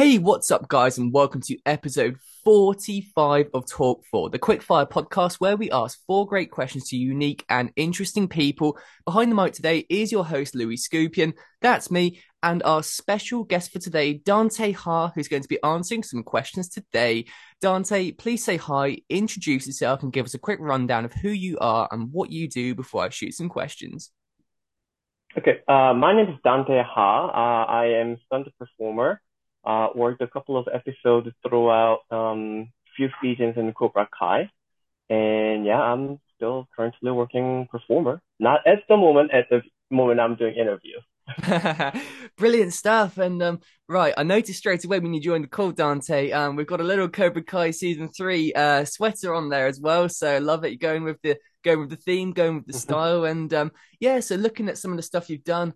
Hey, what's up, guys, and welcome to episode 45 of Talk 4, the quickfire podcast where we ask four great questions to unique and interesting people. Behind the mic today is your host, Louis Skupien. That's me, and our special guest for today, Dante Ha, who's going to be answering some questions today. Dante, please say hi, introduce yourself, and give us a quick rundown of who you are and what you do before I shoot some questions. Okay, uh, my name is Dante Ha. Uh, I am stunt performer uh, worked a couple of episodes throughout um, few seasons in Cobra Kai. And yeah, I'm still currently working performer. Not at the moment, at the moment I'm doing interviews. Brilliant stuff. And um, right, I noticed straight away when you joined the call, Dante, um, we've got a little Cobra Kai season three uh, sweater on there as well. So I love it. You're going with the going with the theme, going with the mm-hmm. style, and um, yeah. So looking at some of the stuff you've done,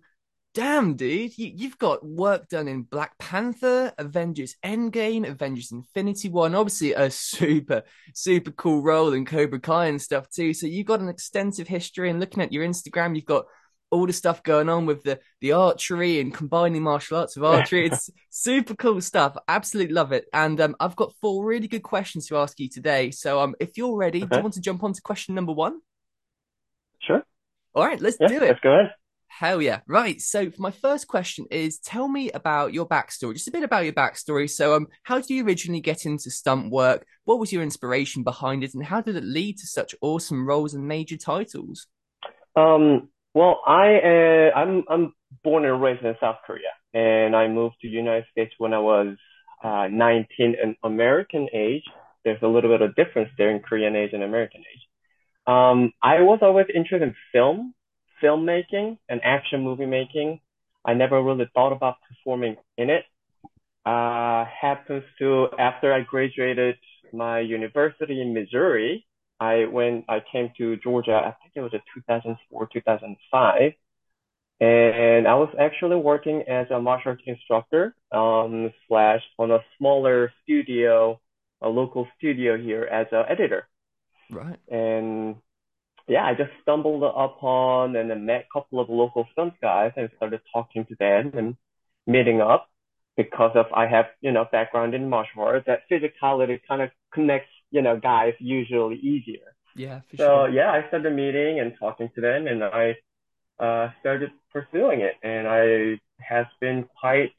damn, dude, you, have got work done in Black Panther, Avengers Endgame, Avengers Infinity War, and obviously a super, super cool role in Cobra Kai and stuff too. So you've got an extensive history, and looking at your Instagram, you've got all the stuff going on with the the archery and combining martial arts with archery. it's super cool stuff. Absolutely love it. And um, I've got four really good questions to ask you today. So um, if you're ready, okay. do you want to jump on to question number one? Sure. All right, let's yeah, do it. Let's go ahead. Hell yeah. Right. So my first question is tell me about your backstory, just a bit about your backstory. So um how did you originally get into stunt work? What was your inspiration behind it and how did it lead to such awesome roles and major titles? Um well I uh, I'm I'm born and raised in South Korea and I moved to the United States when I was uh 19 in American age. There's a little bit of difference there in Korean age and American age. Um I was always interested in film filmmaking and action movie making. I never really thought about performing in it. Uh, happens to after I graduated my university in Missouri, I when I came to Georgia. I think it was a 2004, 2005. And I was actually working as a martial arts instructor, um, slash on a smaller studio, a local studio here as an editor. Right. And yeah, I just stumbled upon and then met a couple of local stunt guys and started talking to them and meeting up because of I have, you know, background in martial arts. That physicality kind of connects, you know, guys usually easier. Yeah, for so, sure. yeah, I started meeting and talking to them and I uh, started pursuing it. And I has been quite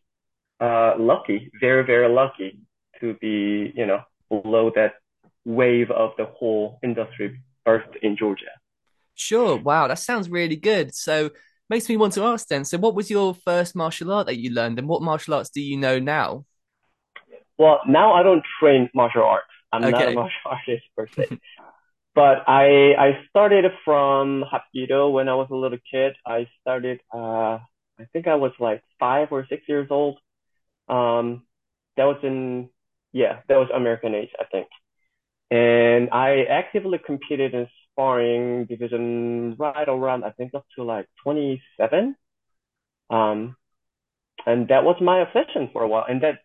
uh, lucky, very, very lucky to be, you know, below that wave of the whole industry birthed in Georgia. Sure. Wow, that sounds really good. So makes me want to ask then. So what was your first martial art that you learned and what martial arts do you know now? Well, now I don't train martial arts. I'm okay. not a martial artist per se. but I I started from Hapkido when I was a little kid. I started uh I think I was like five or six years old. Um that was in yeah, that was American age, I think. And I actively competed in sparring division right around, I think up to like 27. Um, and that was my obsession for a while. And that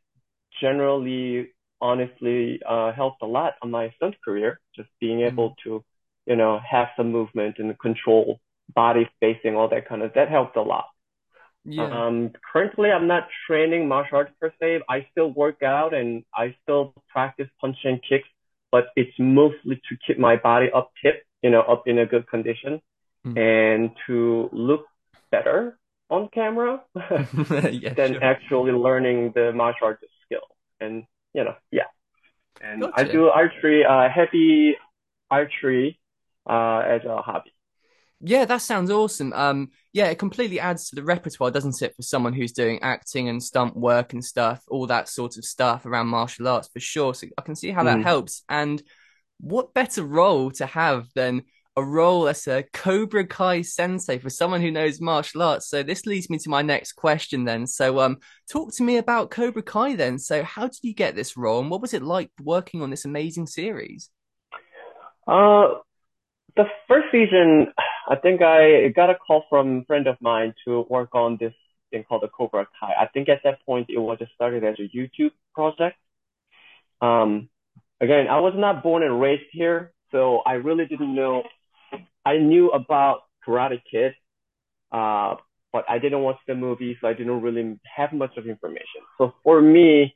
generally, honestly, uh, helped a lot on my stunt career, just being mm-hmm. able to, you know, have some movement and control body spacing, all that kind of, that helped a lot. Yeah. Um, currently, I'm not training martial arts per se. I still work out and I still practice punching kicks but it's mostly to keep my body up tip, you know, up in a good condition mm. and to look better on camera yeah, than sure. actually learning the martial arts skill. And, you know, yeah. And gotcha. I do archery, uh, heavy archery, uh, as a hobby. Yeah, that sounds awesome. Um, yeah, it completely adds to the repertoire, doesn't it, for someone who's doing acting and stunt work and stuff, all that sort of stuff around martial arts for sure. So I can see how mm. that helps. And what better role to have than a role as a Cobra Kai sensei for someone who knows martial arts? So this leads me to my next question then. So um, talk to me about Cobra Kai then. So how did you get this role, and what was it like working on this amazing series? Uh, the first season, I think I got a call from a friend of mine to work on this thing called the Cobra Kai. I think at that point it was just started as a YouTube project. Um, again, I was not born and raised here, so I really didn't know. I knew about Karate Kid, uh, but I didn't watch the movie, so I didn't really have much of information. So for me,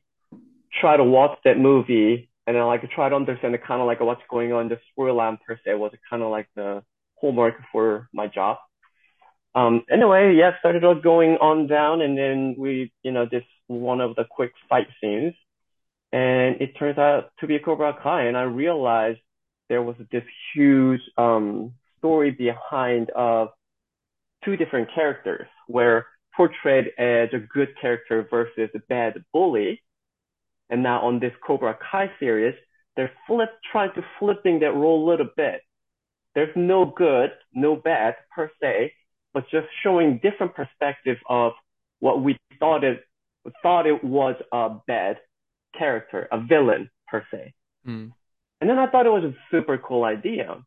try to watch that movie and then like try to understand the kind of like what's going on the storyline per se was kind of like the homework for my job. Um, anyway, yeah, started out going on down and then we, you know, this one of the quick fight scenes and it turns out to be a Cobra Kai and I realized there was this huge, um, story behind of two different characters where portrayed as a good character versus a bad bully. And now on this Cobra Kai series, they're flip, trying to flipping that role a little bit. There's no good, no bad per se, but just showing different perspective of what we thought it, thought it was a bad character, a villain per se. Mm. And then I thought it was a super cool idea.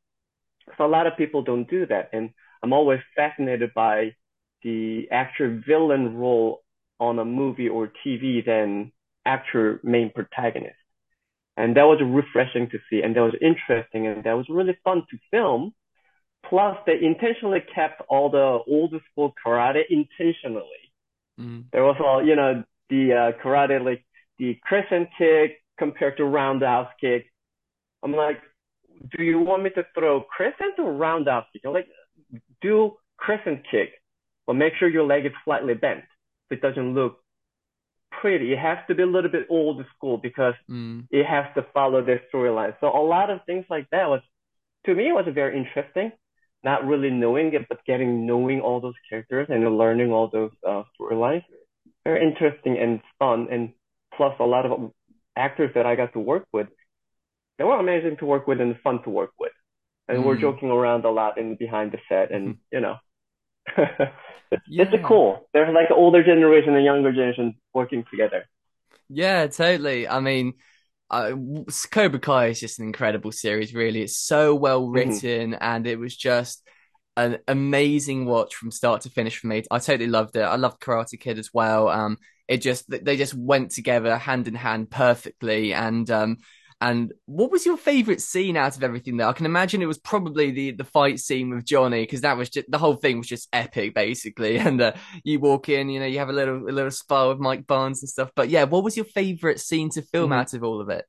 So a lot of people don't do that. And I'm always fascinated by the actual villain role on a movie or TV than actual main protagonist. And that was refreshing to see and that was interesting and that was really fun to film. Plus they intentionally kept all the old school karate intentionally. Mm. There was all, you know, the uh, karate, like the crescent kick compared to roundhouse kick. I'm like, do you want me to throw crescent or roundhouse kick? I'm like, do crescent kick, but make sure your leg is slightly bent. So it doesn't look pretty. It has to be a little bit old school because mm. it has to follow their storyline. So a lot of things like that was, to me, it was very interesting. Not really knowing it, but getting knowing all those characters and learning all those uh, storylines. Very interesting and fun. And plus a lot of actors that I got to work with they were amazing to work with and fun to work with. And mm. we're joking around a lot in behind the set, and mm-hmm. you know, it's, yeah. it's cool. There's like the older generation and younger generation working together. Yeah, totally. I mean, uh, Cobra Kai is just an incredible series. Really, it's so well mm-hmm. written, mm-hmm. and it was just an amazing watch from start to finish for me. I totally loved it. I loved Karate Kid as well. Um, it just they just went together hand in hand perfectly, and um, and what was your favorite scene out of everything there? I can imagine it was probably the the fight scene with Johnny because that was just the whole thing was just epic, basically. And uh, you walk in, you know, you have a little a little spar with Mike Barnes and stuff. But yeah, what was your favorite scene to film mm-hmm. out of all of it?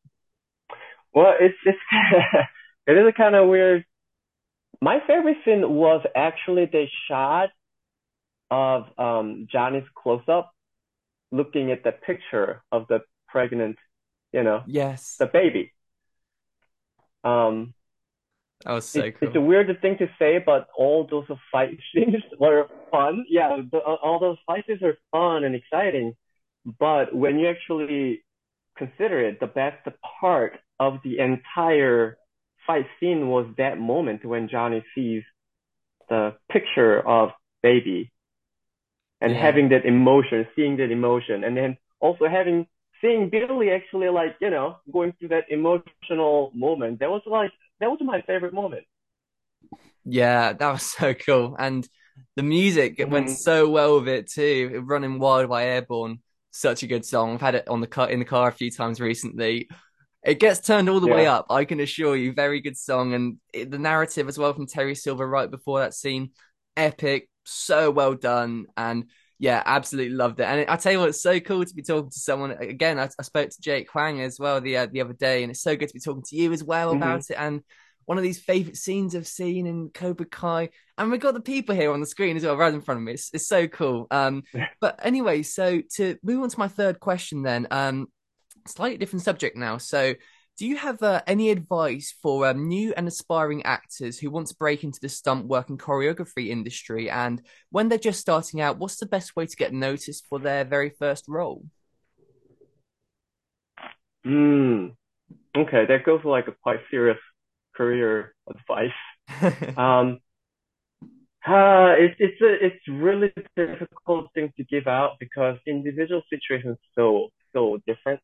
Well, it's it's it is a kind of weird. My favorite scene was actually the shot of um, Johnny's close up, looking at the picture of the pregnant you know, yes, the baby. Um, that was so it, cool. It's a weird thing to say, but all those fight scenes were fun. Yeah, the, all those fight scenes are fun and exciting. But when you actually consider it, the best part of the entire fight scene was that moment when Johnny sees the picture of baby and yeah. having that emotion, seeing that emotion, and then also having seeing Billy actually like, you know, going through that emotional moment, that was like, that was my favorite moment. Yeah, that was so cool. And the music it mm-hmm. went so well with it too. Running Wild by Airbourne, such a good song. I've had it on the car in the car a few times recently. It gets turned all the yeah. way up. I can assure you, very good song, and it, the narrative as well from Terry Silver right before that scene, epic, so well done, and yeah, absolutely loved it. And I tell you what, it's so cool to be talking to someone again. I, I spoke to Jake Huang as well the uh, the other day, and it's so good to be talking to you as well mm-hmm. about it. And one of these favorite scenes I've seen in Cobra Kai, and we've got the people here on the screen as well, right in front of me. It's, it's so cool. Um, but anyway, so to move on to my third question, then, um, slightly different subject now. So do you have uh, any advice for um, new and aspiring actors who want to break into the stunt work and choreography industry? And when they're just starting out, what's the best way to get noticed for their very first role? Hmm. Okay, that goes for like a quite serious career advice. um, uh, it's it's a it's really difficult thing to give out because individual situations so so different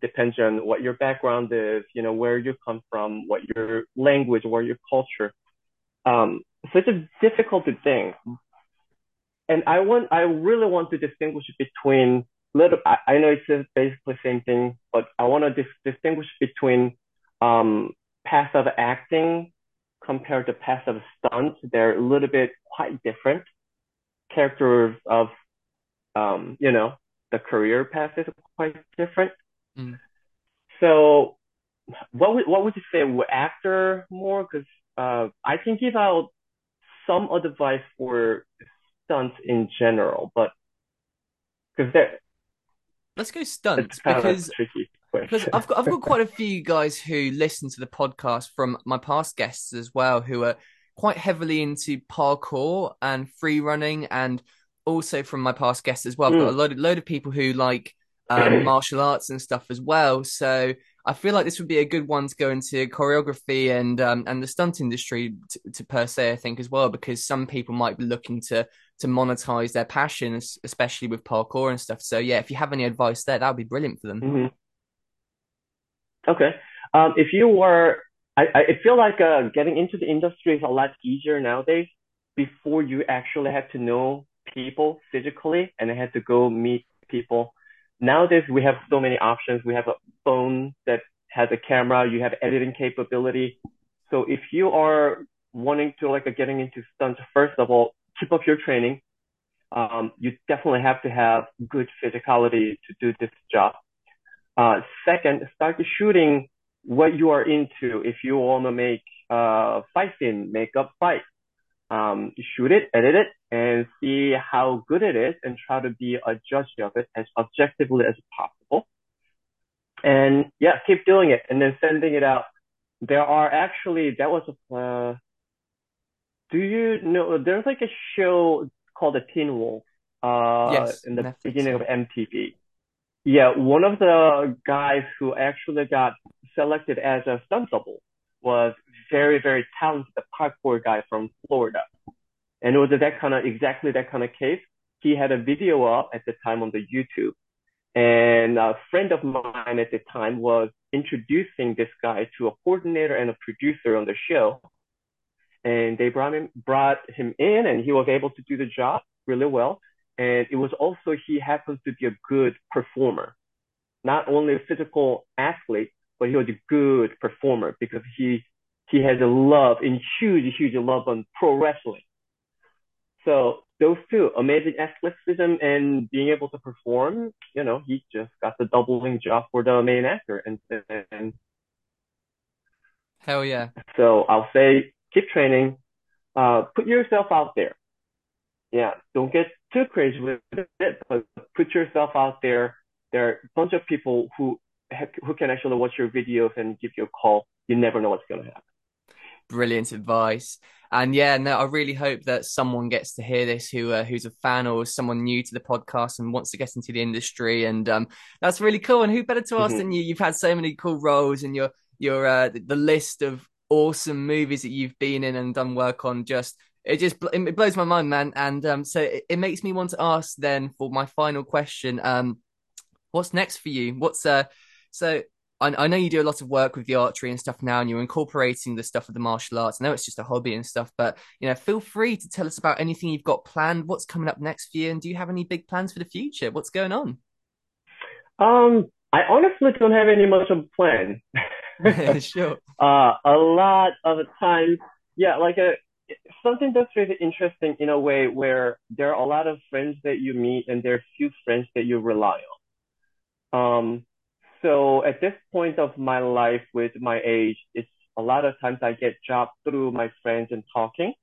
depends on what your background is, you know, where you come from, what your language, what your culture. Um, so it's a difficult thing. And I want, I really want to distinguish between little, I, I know it's basically the same thing, but I want to dis- distinguish between, um, passive acting compared to passive stunts. They're a little bit quite different characters of, um, you know, the career path is quite different. Mm. So, what would what would you say? Actor more? Because uh, I can give out some advice for stunts in general, but because there. Let's go stunts because because I've got I've got quite a few guys who listen to the podcast from my past guests as well who are quite heavily into parkour and free running and also from my past guests as well. I've got a hmm. load of, load of people who like um, martial arts and stuff as well. So I feel like this would be a good one to go into choreography and um, and the stunt industry to, to, per se. I think as well because some people might be looking to to monetize their passions, especially with parkour and stuff. So yeah, if you have any advice there, that would be brilliant for them. Mm-hmm. Okay, um, if you were, I, I feel like uh, getting into the industry is a lot easier nowadays. Before you actually had to know people physically and had to go meet people nowadays we have so many options. We have a phone that has a camera. You have editing capability. So if you are wanting to like getting into stunts, first of all, keep up your training. Um, you definitely have to have good physicality to do this job. Uh, second, start shooting what you are into. If you want to make uh, fight scene, make a fight um, shoot it, edit it, and see how good it is, and try to be a judge of it as objectively as possible. And yeah, keep doing it, and then sending it out. There are actually that was a. Uh, do you know? There's like a show called The Teen Wolf. Uh, yes, in the Netflix. beginning of MTV. Yeah, one of the guys who actually got selected as a stunt double was very, very talented a parkour guy from Florida. And it was that kind of, exactly that kind of case. He had a video up at the time on the YouTube. And a friend of mine at the time was introducing this guy to a coordinator and a producer on the show. And they brought him, brought him in and he was able to do the job really well. And it was also, he happens to be a good performer, not only a physical athlete, but he was a good performer because he he has a love and huge, huge love on pro wrestling. So those two, amazing athleticism and being able to perform, you know, he just got the doubling job for the main actor. And, and hell yeah. So I'll say keep training, uh, put yourself out there. Yeah, don't get too crazy with it, but put yourself out there. There are a bunch of people who who can actually watch your videos and give you a call. You never know what's going to happen. Brilliant advice. And yeah, no, I really hope that someone gets to hear this who uh, who's a fan or someone new to the podcast and wants to get into the industry. And um, that's really cool. And who better to ask mm-hmm. than you? You've had so many cool roles, and your your uh, the list of awesome movies that you've been in and done work on just it just it blows my mind, man. And um, so it, it makes me want to ask then for my final question. Um, what's next for you? What's uh so I, I know you do a lot of work with the archery and stuff now, and you're incorporating the stuff of the martial arts. I know it's just a hobby and stuff, but you know, feel free to tell us about anything you've got planned. What's coming up next for you, and do you have any big plans for the future? What's going on? Um, I honestly don't have any much of a plan. sure. Uh, a lot of the time, yeah, like a uh, something that's really interesting in a way where there are a lot of friends that you meet and there are few friends that you rely on. Um, so at this point of my life with my age, it's a lot of times I get jobs through my friends and talking,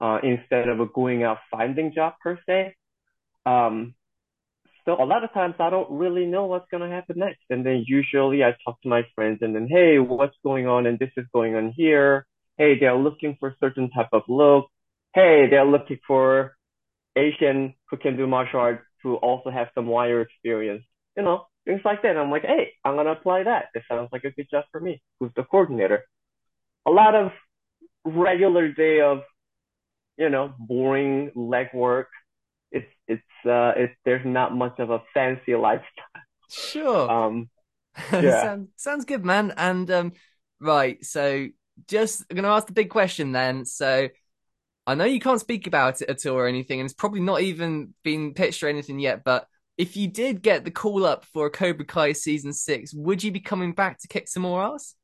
uh, instead of going out finding job per se. Um, so a lot of times I don't really know what's going to happen next. And then usually I talk to my friends and then, Hey, what's going on? And this is going on here. Hey, they're looking for certain type of look. Hey, they're looking for Asian who can do martial arts who also have some wire experience. You know, things like that. And I'm like, hey, I'm gonna apply that. This sounds like a good job for me. Who's the coordinator? A lot of regular day of, you know, boring legwork. It's it's uh it's there's not much of a fancy lifestyle. Sure. Um yeah. sounds sounds good, man. And um right, so just I'm gonna ask the big question then. So I know you can't speak about it at all or anything, and it's probably not even been pitched or anything yet, but if you did get the call up for Cobra Kai season six, would you be coming back to kick some more ass?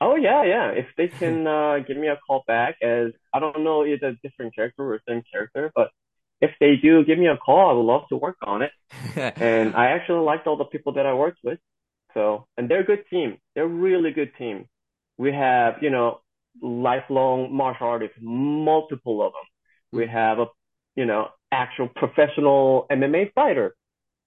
Oh yeah, yeah. If they can uh, give me a call back, as I don't know it's a different character or same character, but if they do give me a call, I would love to work on it. and I actually liked all the people that I worked with. So, and they're a good team. They're a really good team. We have, you know, lifelong martial artists, multiple of them. We mm. have a, you know, actual professional MMA fighter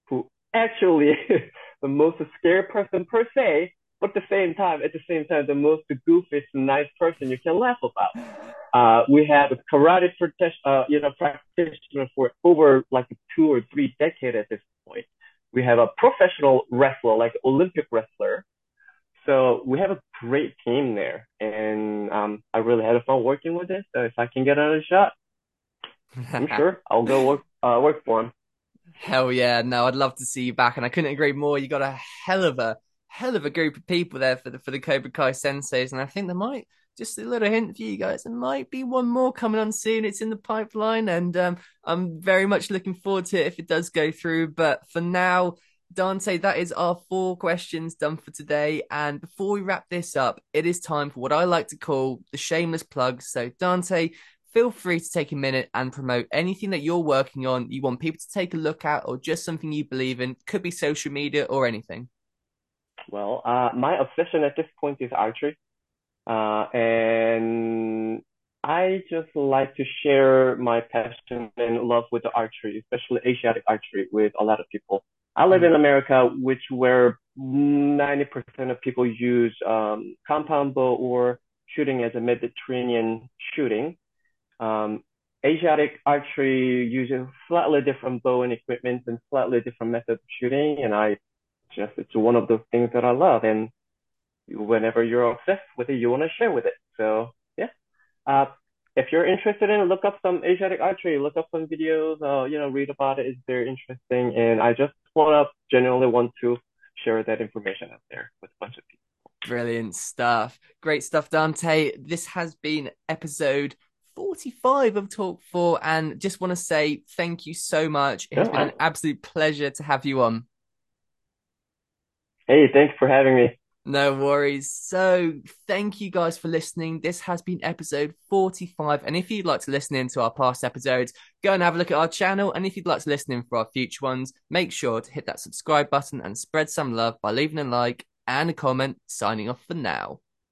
who actually the most scared person per se, but at the same time, at the same time, the most goofiest, nice person you can laugh about. Uh, we have a karate uh, you know, practitioner for over like two or three decades at this point. We have a professional wrestler, like Olympic wrestler. So we have a great team there, and um, I really had fun working with it. So if I can get another shot, I'm sure I'll go work uh, work for him. Hell yeah! No, I'd love to see you back, and I couldn't agree more. You got a hell of a hell of a group of people there for the for the Cobra Kai senseis, and I think there might just a little hint for you guys. There might be one more coming on soon. It's in the pipeline, and um, I'm very much looking forward to it if it does go through. But for now, Dante, that is our four questions done for today. And before we wrap this up, it is time for what I like to call the shameless plug. So, Dante, feel free to take a minute and promote anything that you're working on, you want people to take a look at, or just something you believe in. Could be social media or anything. Well, uh, my obsession at this point is archery. Uh, and I just like to share my passion and love with the archery, especially Asiatic archery, with a lot of people. I live in mm-hmm. America, which where 90% of people use um, compound bow or shooting as a Mediterranean shooting. Um, Asiatic archery uses slightly different bow and equipment and slightly different methods of shooting, and I just it's one of those things that I love. And whenever you're obsessed with it, you want to share with it. So yeah. Uh, if you're interested in it, look up some Asiatic archery, look up some videos, uh, you know, read about it. It's very interesting. And I just want to genuinely want to share that information out there with a bunch of people. Brilliant stuff. Great stuff, Dante. This has been episode 45 of Talk 4 and just want to say thank you so much. It has been an absolute pleasure to have you on. Hey, thanks for having me. No worries. So, thank you guys for listening. This has been episode 45. And if you'd like to listen in to our past episodes, go and have a look at our channel. And if you'd like to listen in for our future ones, make sure to hit that subscribe button and spread some love by leaving a like and a comment. Signing off for now.